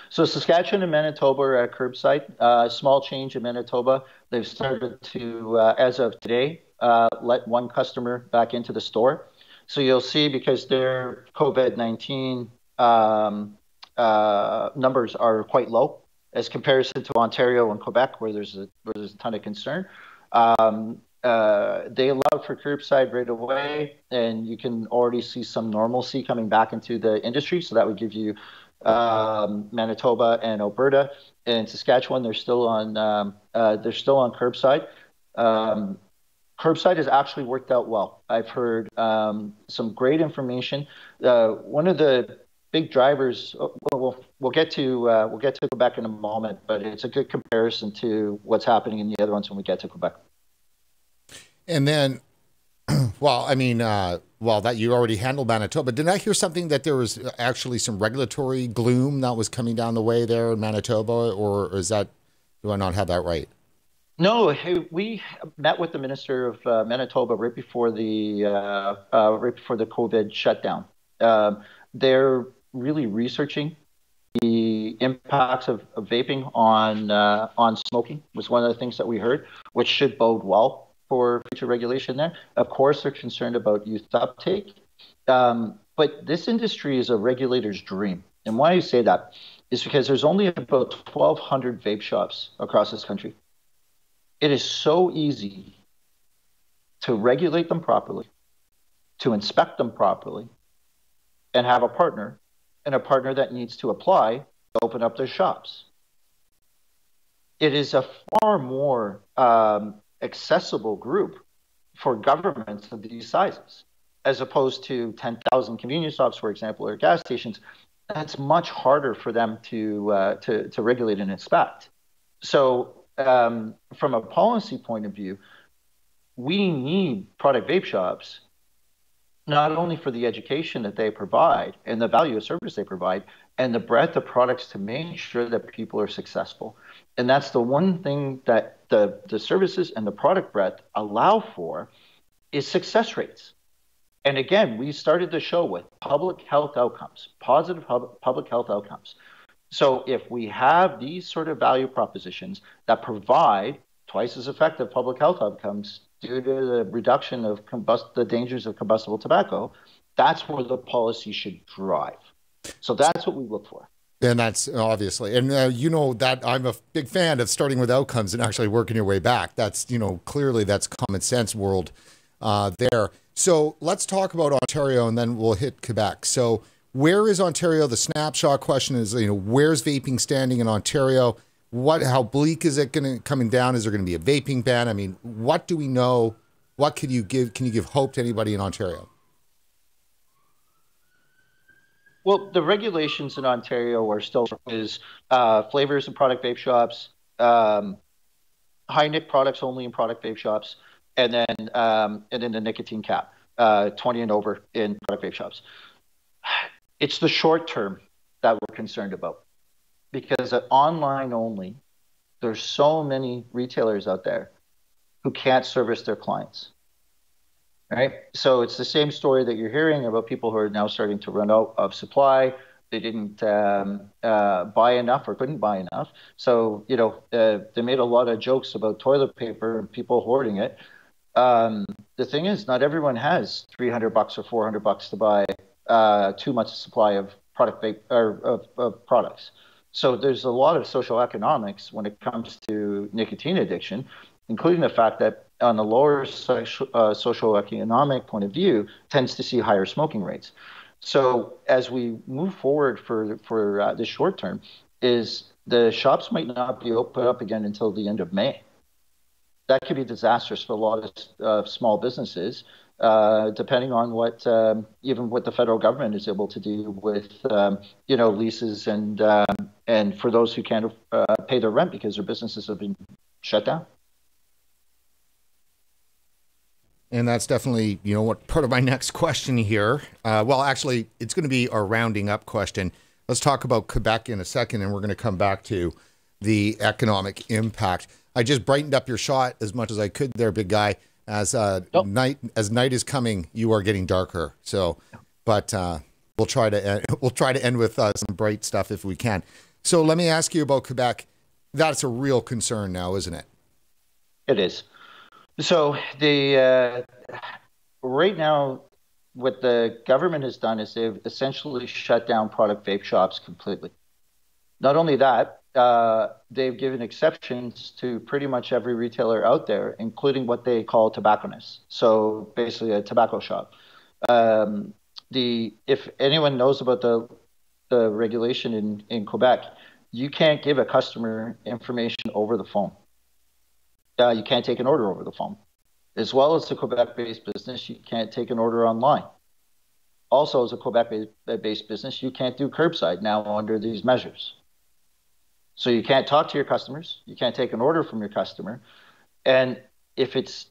So Saskatchewan and Manitoba are at curbside. Uh, small change in Manitoba. They've started to, uh, as of today, uh, let one customer back into the store. So you'll see because their COVID nineteen um, uh, numbers are quite low as comparison to Ontario and Quebec, where there's a where there's a ton of concern. Um, uh, they allowed for curbside right away, and you can already see some normalcy coming back into the industry. So that would give you um, Manitoba and Alberta. And Saskatchewan, they're still on um, uh, they're still on curbside. Um, curbside has actually worked out well. I've heard um, some great information. Uh, one of the big drivers. Uh, we'll, we'll get to uh, we'll get to Quebec in a moment, but it's a good comparison to what's happening in the other ones when we get to Quebec. And then, *clears throat* well, I mean, uh, well, that you already handled Manitoba. Did I hear something that there was actually some regulatory gloom that was coming down the way there in Manitoba, or is that do I not have that right? No, hey, we met with the minister of uh, Manitoba right before the uh, uh, right before the COVID shutdown. Um, they're really researching the impacts of, of vaping on uh, on smoking was one of the things that we heard, which should bode well for future regulation. There, of course, they're concerned about youth uptake, um, but this industry is a regulator's dream. And why I say that is because there's only about 1,200 vape shops across this country. It is so easy to regulate them properly, to inspect them properly, and have a partner and a partner that needs to apply to open up their shops. It is a far more um, accessible group for governments of these sizes, as opposed to 10,000 convenience shops, for example, or gas stations. That's much harder for them to uh, to, to regulate and inspect. So, um, from a policy point of view, we need product vape shops not only for the education that they provide and the value of service they provide and the breadth of products to make sure that people are successful. And that's the one thing that the, the services and the product breadth allow for is success rates. And again we started the show with public health outcomes positive public health outcomes. So if we have these sort of value propositions that provide twice as effective public health outcomes due to the reduction of combust- the dangers of combustible tobacco, that's where the policy should drive. So that's what we look for. And that's obviously, and uh, you know that I'm a big fan of starting with outcomes and actually working your way back. That's you know clearly that's common sense world uh, there. So let's talk about Ontario and then we'll hit Quebec. So where is Ontario? The snapshot question is you know where's vaping standing in Ontario? What how bleak is it going to coming down? Is there going to be a vaping ban? I mean, what do we know? What can you give? Can you give hope to anybody in Ontario? Well, the regulations in Ontario are still is uh, flavors and product vape shops, um, high nic products only in product vape shops, and then um, and then the nicotine cap, uh, 20 and over in product vape shops. It's the short term that we're concerned about because online only, there's so many retailers out there who can't service their clients. Right? So it's the same story that you're hearing about people who are now starting to run out of supply. They didn't um, uh, buy enough or couldn't buy enough. So, you know, uh, they made a lot of jokes about toilet paper and people hoarding it. Um, the thing is, not everyone has 300 bucks or 400 bucks to buy uh, too much supply of product or of, of products. So there's a lot of social economics when it comes to nicotine addiction, including the fact that on the lower social, uh, economic point of view, tends to see higher smoking rates. So as we move forward for for uh, the short term, is the shops might not be open up again until the end of May. That could be disastrous for a lot of uh, small businesses, uh, depending on what um, even what the federal government is able to do with um, you know leases and um, and for those who can't uh, pay their rent because their businesses have been shut down. And that's definitely, you know, what part of my *laughs* next question here. Uh, well, actually, it's going to be our rounding up question. Let's talk about Quebec in a second, and we're going to come back to the economic impact. I just brightened up your shot as much as I could there, big guy. As uh, nope. night as night is coming, you are getting darker. So, but uh, we'll try to end, *laughs* we'll try to end with uh, some bright stuff if we can. So, let me ask you about Quebec. That's a real concern now, isn't it? It is. So the uh, right now, what the government has done is they've essentially shut down product vape shops completely. Not only that, uh, they've given exceptions to pretty much every retailer out there, including what they call tobacconists. So basically, a tobacco shop. Um, the if anyone knows about the the regulation in in Quebec, you can't give a customer information over the phone uh, you can't take an order over the phone. As well as a Quebec based business, you can't take an order online. Also, as a Quebec based business, you can't do curbside now under these measures. So you can't talk to your customers, you can't take an order from your customer. And if it's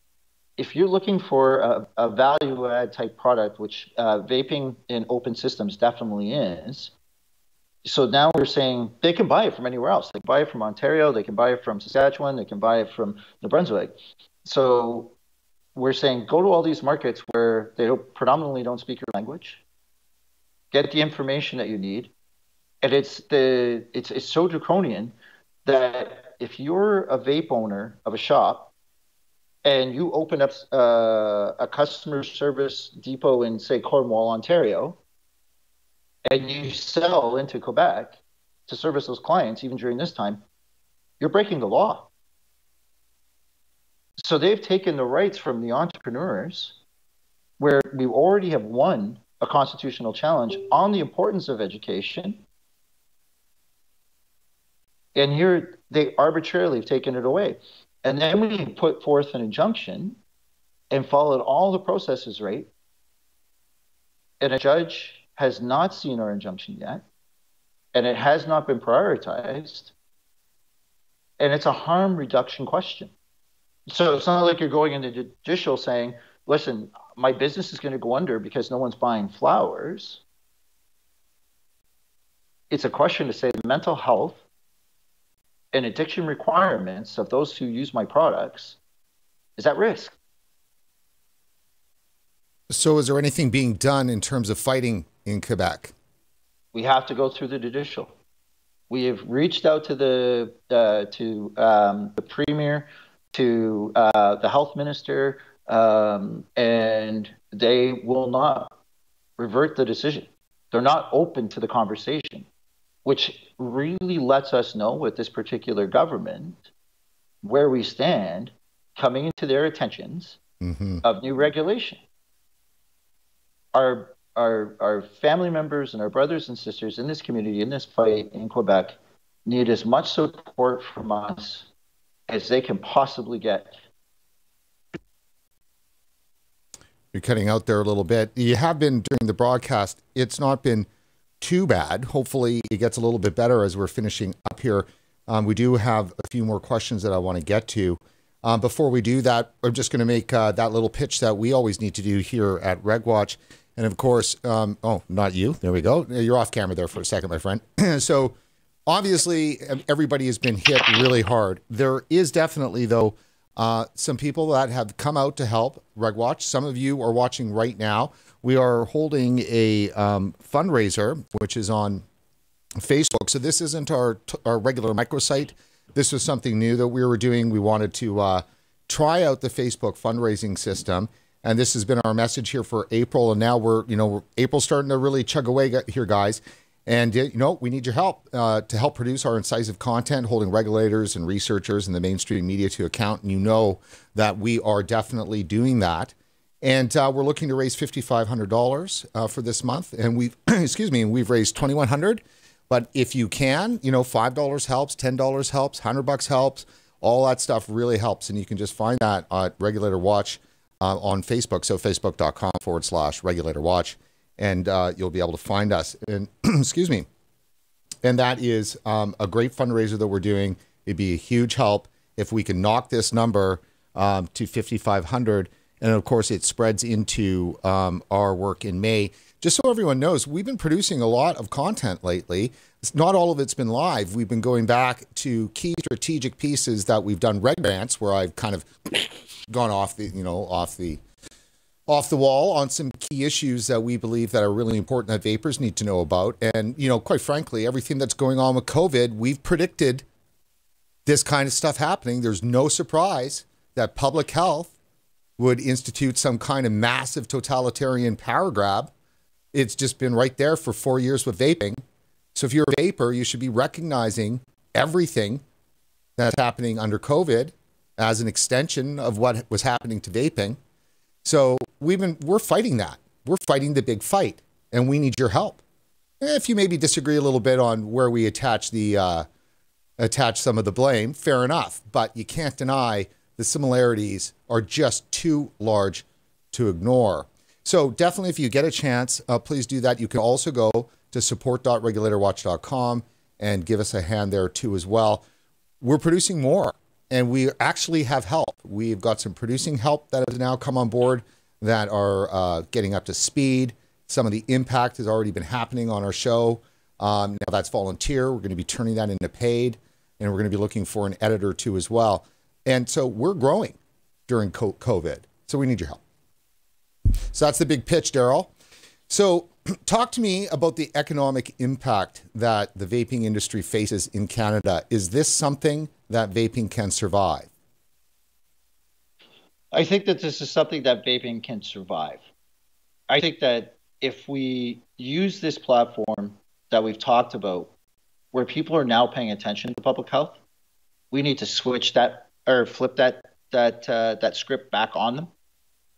if you're looking for a, a value add type product, which uh, vaping in open systems definitely is, so now we're saying they can buy it from anywhere else. They can buy it from Ontario, they can buy it from Saskatchewan, they can buy it from New Brunswick. So we're saying go to all these markets where they don't, predominantly don't speak your language, get the information that you need, and it's the it's it's so draconian that if you're a vape owner of a shop and you open up uh, a customer service depot in say Cornwall, Ontario and you sell into Quebec to service those clients, even during this time, you're breaking the law. So they've taken the rights from the entrepreneurs, where we already have won a constitutional challenge on the importance of education. And here they arbitrarily have taken it away. And then we put forth an injunction and followed all the processes right. And a judge has not seen our injunction yet, and it has not been prioritized, and it's a harm reduction question. So it's not like you're going into judicial saying, listen, my business is going to go under because no one's buying flowers. It's a question to say mental health and addiction requirements of those who use my products is at risk. So, is there anything being done in terms of fighting in Quebec? We have to go through the judicial. We have reached out to the uh, to um, the premier, to uh, the health minister, um, and they will not revert the decision. They're not open to the conversation, which really lets us know with this particular government where we stand coming into their attentions mm-hmm. of new regulation. Our our our family members and our brothers and sisters in this community in this fight in Quebec need as much support from us as they can possibly get. You're cutting out there a little bit. You have been during the broadcast. It's not been too bad. Hopefully, it gets a little bit better as we're finishing up here. Um, we do have a few more questions that I want to get to. Um, before we do that, I'm just going to make uh, that little pitch that we always need to do here at RegWatch. And of course, um, oh, not you. There we go. You're off camera there for a second, my friend. *clears throat* so obviously, everybody has been hit really hard. There is definitely, though, uh, some people that have come out to help RegWatch. Some of you are watching right now. We are holding a um, fundraiser, which is on Facebook. So this isn't our our regular microsite. This was something new that we were doing. We wanted to uh, try out the Facebook fundraising system, and this has been our message here for April. And now we're you know April's starting to really chug away here, guys. And you know, we need your help uh, to help produce our incisive content, holding regulators and researchers and the mainstream media to account. And you know that we are definitely doing that. And uh, we're looking to raise fifty-five hundred dollars uh, for this month, and we've *clears throat* excuse me, we've raised twenty-one hundred. But if you can, you know, five dollars helps, ten dollars helps, hundred bucks helps. All that stuff really helps, and you can just find that at Regulator Watch uh, on Facebook. So facebook.com forward slash Regulator Watch and uh, you'll be able to find us. And *clears throat* excuse me. And that is um, a great fundraiser that we're doing. It'd be a huge help if we can knock this number um, to 5,500. And of course, it spreads into um, our work in May. Just so everyone knows, we've been producing a lot of content lately. Not all of it's been live. We've been going back to key strategic pieces that we've done red grants, where I've kind of *coughs* gone off the, you know, off the off the wall on some key issues that we believe that are really important that vapers need to know about. And, you know, quite frankly, everything that's going on with COVID, we've predicted this kind of stuff happening. There's no surprise that public health would institute some kind of massive totalitarian power grab. It's just been right there for four years with vaping. So if you're a vaper, you should be recognizing everything that's happening under COVID as an extension of what was happening to vaping. So we've been we're fighting that. We're fighting the big fight, and we need your help. If you maybe disagree a little bit on where we attach the uh, attach some of the blame, fair enough. But you can't deny the similarities are just too large to ignore. So definitely, if you get a chance, uh, please do that. You can also go to support.regulatorwatch.com and give us a hand there too as well. We're producing more, and we actually have help. We've got some producing help that has now come on board that are uh, getting up to speed. Some of the impact has already been happening on our show. Um, now that's volunteer. We're going to be turning that into paid, and we're going to be looking for an editor too as well. And so we're growing during COVID. So we need your help. So that's the big pitch, Darryl. So *clears throat* talk to me about the economic impact that the vaping industry faces in Canada. Is this something that vaping can survive? I think that this is something that vaping can survive. I think that if we use this platform that we've talked about, where people are now paying attention to public health, we need to switch that or flip that that uh, that script back on them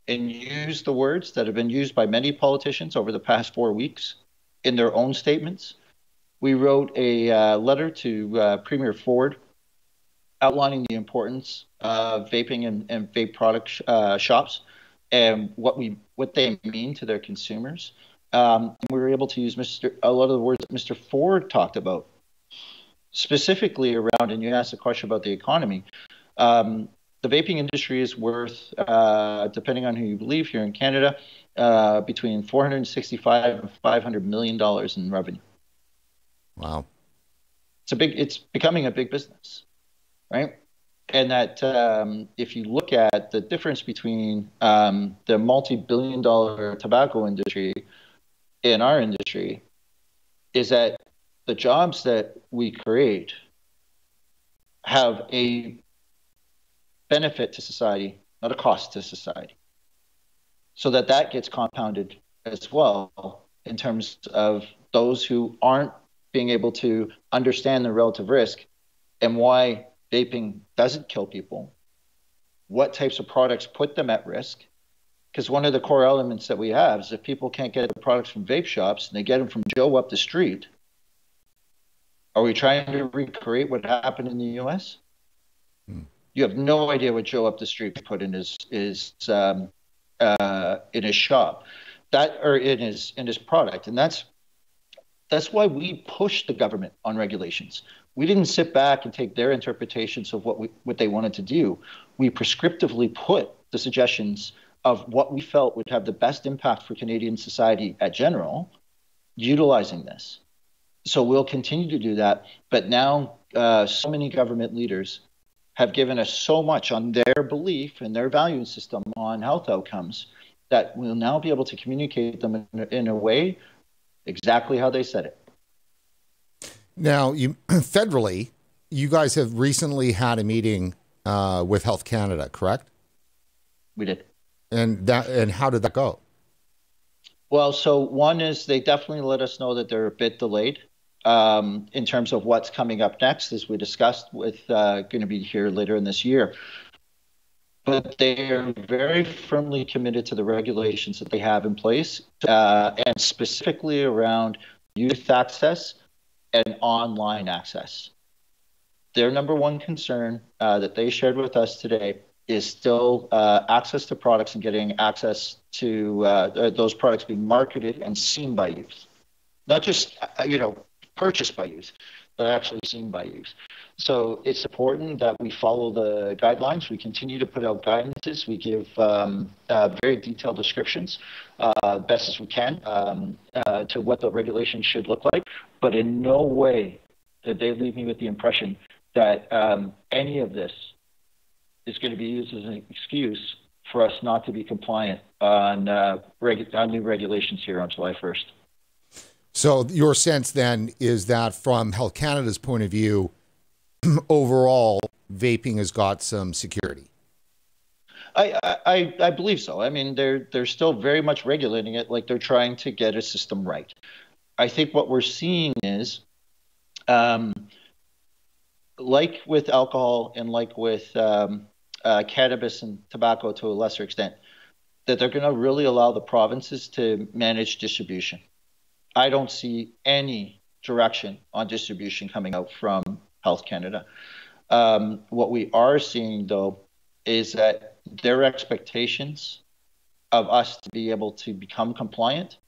and use the words that have been used by many politicians over the past four weeks in their own statements. We wrote a uh, letter to uh, Premier Ford outlining the importance of vaping and, and vape product sh- uh, shops and what we what they mean to their consumers. Um, and we were able to use Mr. a lot of the words that Mr. Ford talked about, specifically around. And you asked a question about the economy. Um, the vaping industry is worth, uh, depending on who you believe, here in Canada, uh, between 465 and 500 million dollars in revenue. Wow, it's a big. It's becoming a big business right? And that um, if you look at the difference between um, the multi billion dollar tobacco industry and our industry, is that the jobs that we create have a benefit to society, not a cost to society. So that that gets compounded as well in terms of those who aren't being able to understand the relative risk and why vaping doesn't kill people, what types of products put them at risk. Because one of the core elements that we have is if people can't get the products from vape shops and they get them from Joe up the street, are we trying to recreate what happened in the US? Hmm. You have no idea what Joe up the street put in his, um, uh, in his shop, that or in his in his product, and that's that's why we push the government on regulations we didn't sit back and take their interpretations of what we, what they wanted to do. We prescriptively put the suggestions of what we felt would have the best impact for Canadian society at general, utilizing this. So we'll continue to do that. But now, uh, so many government leaders have given us so much on their belief and their value system on health outcomes that we'll now be able to communicate them in, in a way exactly how they said it. Now, you *clears throat* federally, you guys have recently had a meeting uh, with Health Canada, correct? We did. And that and how did that go? Well, so one is they definitely let us know that they're a bit delayed um, in terms of what's coming up next, as we discussed with uh, going to be here later in this year. But they are very firmly committed to the regulations that they have in place, uh, and specifically around youth access and online access. Their number one concern uh, that they shared with us today is still uh, access to products and getting access to uh, those products being marketed and seen by youth, not just uh, you know purchased by youth, but actually seen by youth. So it's important that we follow the guidelines. We continue to put out guidances. We give um, uh, very detailed descriptions, uh, best as we can, um, uh, to what the regulations should look like. But in no way did they leave me with the impression that um, any of this is going to be used as an excuse for us not to be compliant on, uh, on new regulations here on July 1st. So your sense then is that from Health Canada's point of view, *clears throat* overall, vaping has got some security. I, I, I believe so. I mean, they're they're still very much regulating it, like they're trying to get a system right. I think what we're seeing is, um, like with alcohol and like with um, uh, cannabis and tobacco to a lesser extent, that they're going to really allow the provinces to manage distribution. I don't see any direction on distribution coming out from Health Canada. Um, what we are seeing, though, is that their expectations of us to be able to become compliant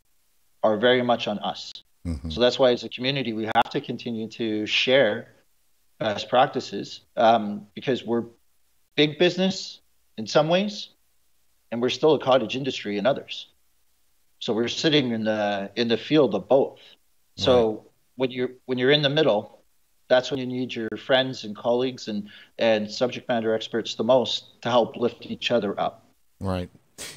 are very much on us. Mm-hmm. So that's why, as a community, we have to continue to share best practices um, because we're big business in some ways, and we're still a cottage industry in others. So we're sitting in the in the field of both. So right. when you're when you're in the middle, that's when you need your friends and colleagues and and subject matter experts the most to help lift each other up. Right.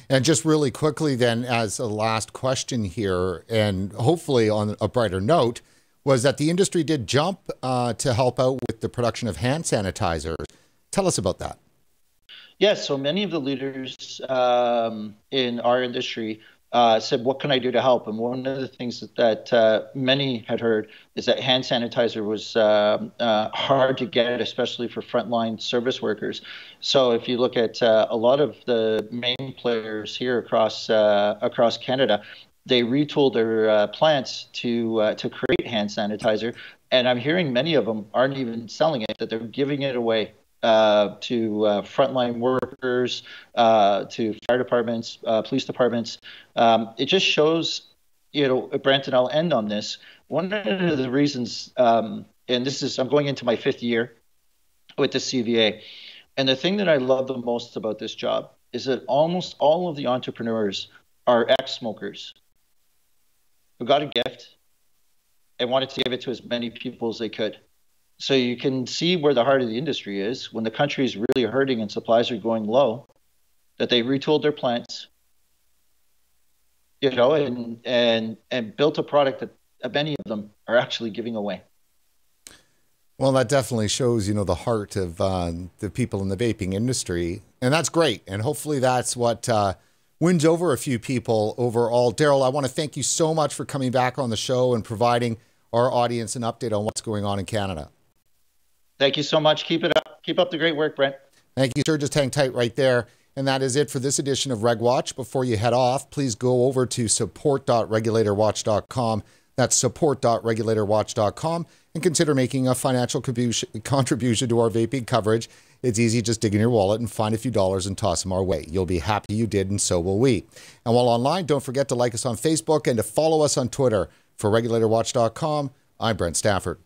And just really quickly, then, as a last question here, and hopefully on a brighter note, was that the industry did jump uh, to help out with the production of hand sanitizers. Tell us about that. Yes, so many of the leaders um, in our industry uh, said, "What can I do to help?" And one of the things that, that uh, many had heard is that hand sanitizer was uh, uh hard to get, especially for frontline service workers. So if you look at uh, a lot of the main players here across uh, across Canada, they retooled their plants to to create hand sanitizer. And I'm hearing many of them aren't even selling it; that they're giving it away uh, to uh, frontline workers, uh, to fire departments, uh, police departments. Um, it just shows, you know, Brent, and I'll end on this. One of the reasons, um, and this is, I'm going into my fifth year with the CVA, and the thing that I love the most about this job is that almost all of the entrepreneurs are ex-smokers who got a gift and wanted to give it to as many people as they could. So you can see where the heart of the industry is when the country is really hurting and supplies are going low, that they retooled their plants, you know, and and and built a product that many of them are actually giving away. Well, that definitely shows, you know, the heart of uh, the people in the vaping industry, and that's great. And hopefully, that's what uh, wins over a few people overall. Darryl, I want to thank you so much for coming back on the show and providing our audience an update on what's going on in Canada. Thank you so much. Keep it up. Keep up the great work, Brent. Thank you, sir. Just hang tight right there. And that is it for this edition of RegWatch. Before you head off, please go over to support.regulatorwatch.com. That's support.regulatorwatch.com and consider making a financial contribution to our vaping coverage. It's easy, just dig in your wallet and find a few dollars and toss them our way. You'll be happy you did, and so will we. And while online, don't forget to like us on Facebook and to follow us on Twitter. For regulatorwatch.com, I'm Brent Stafford.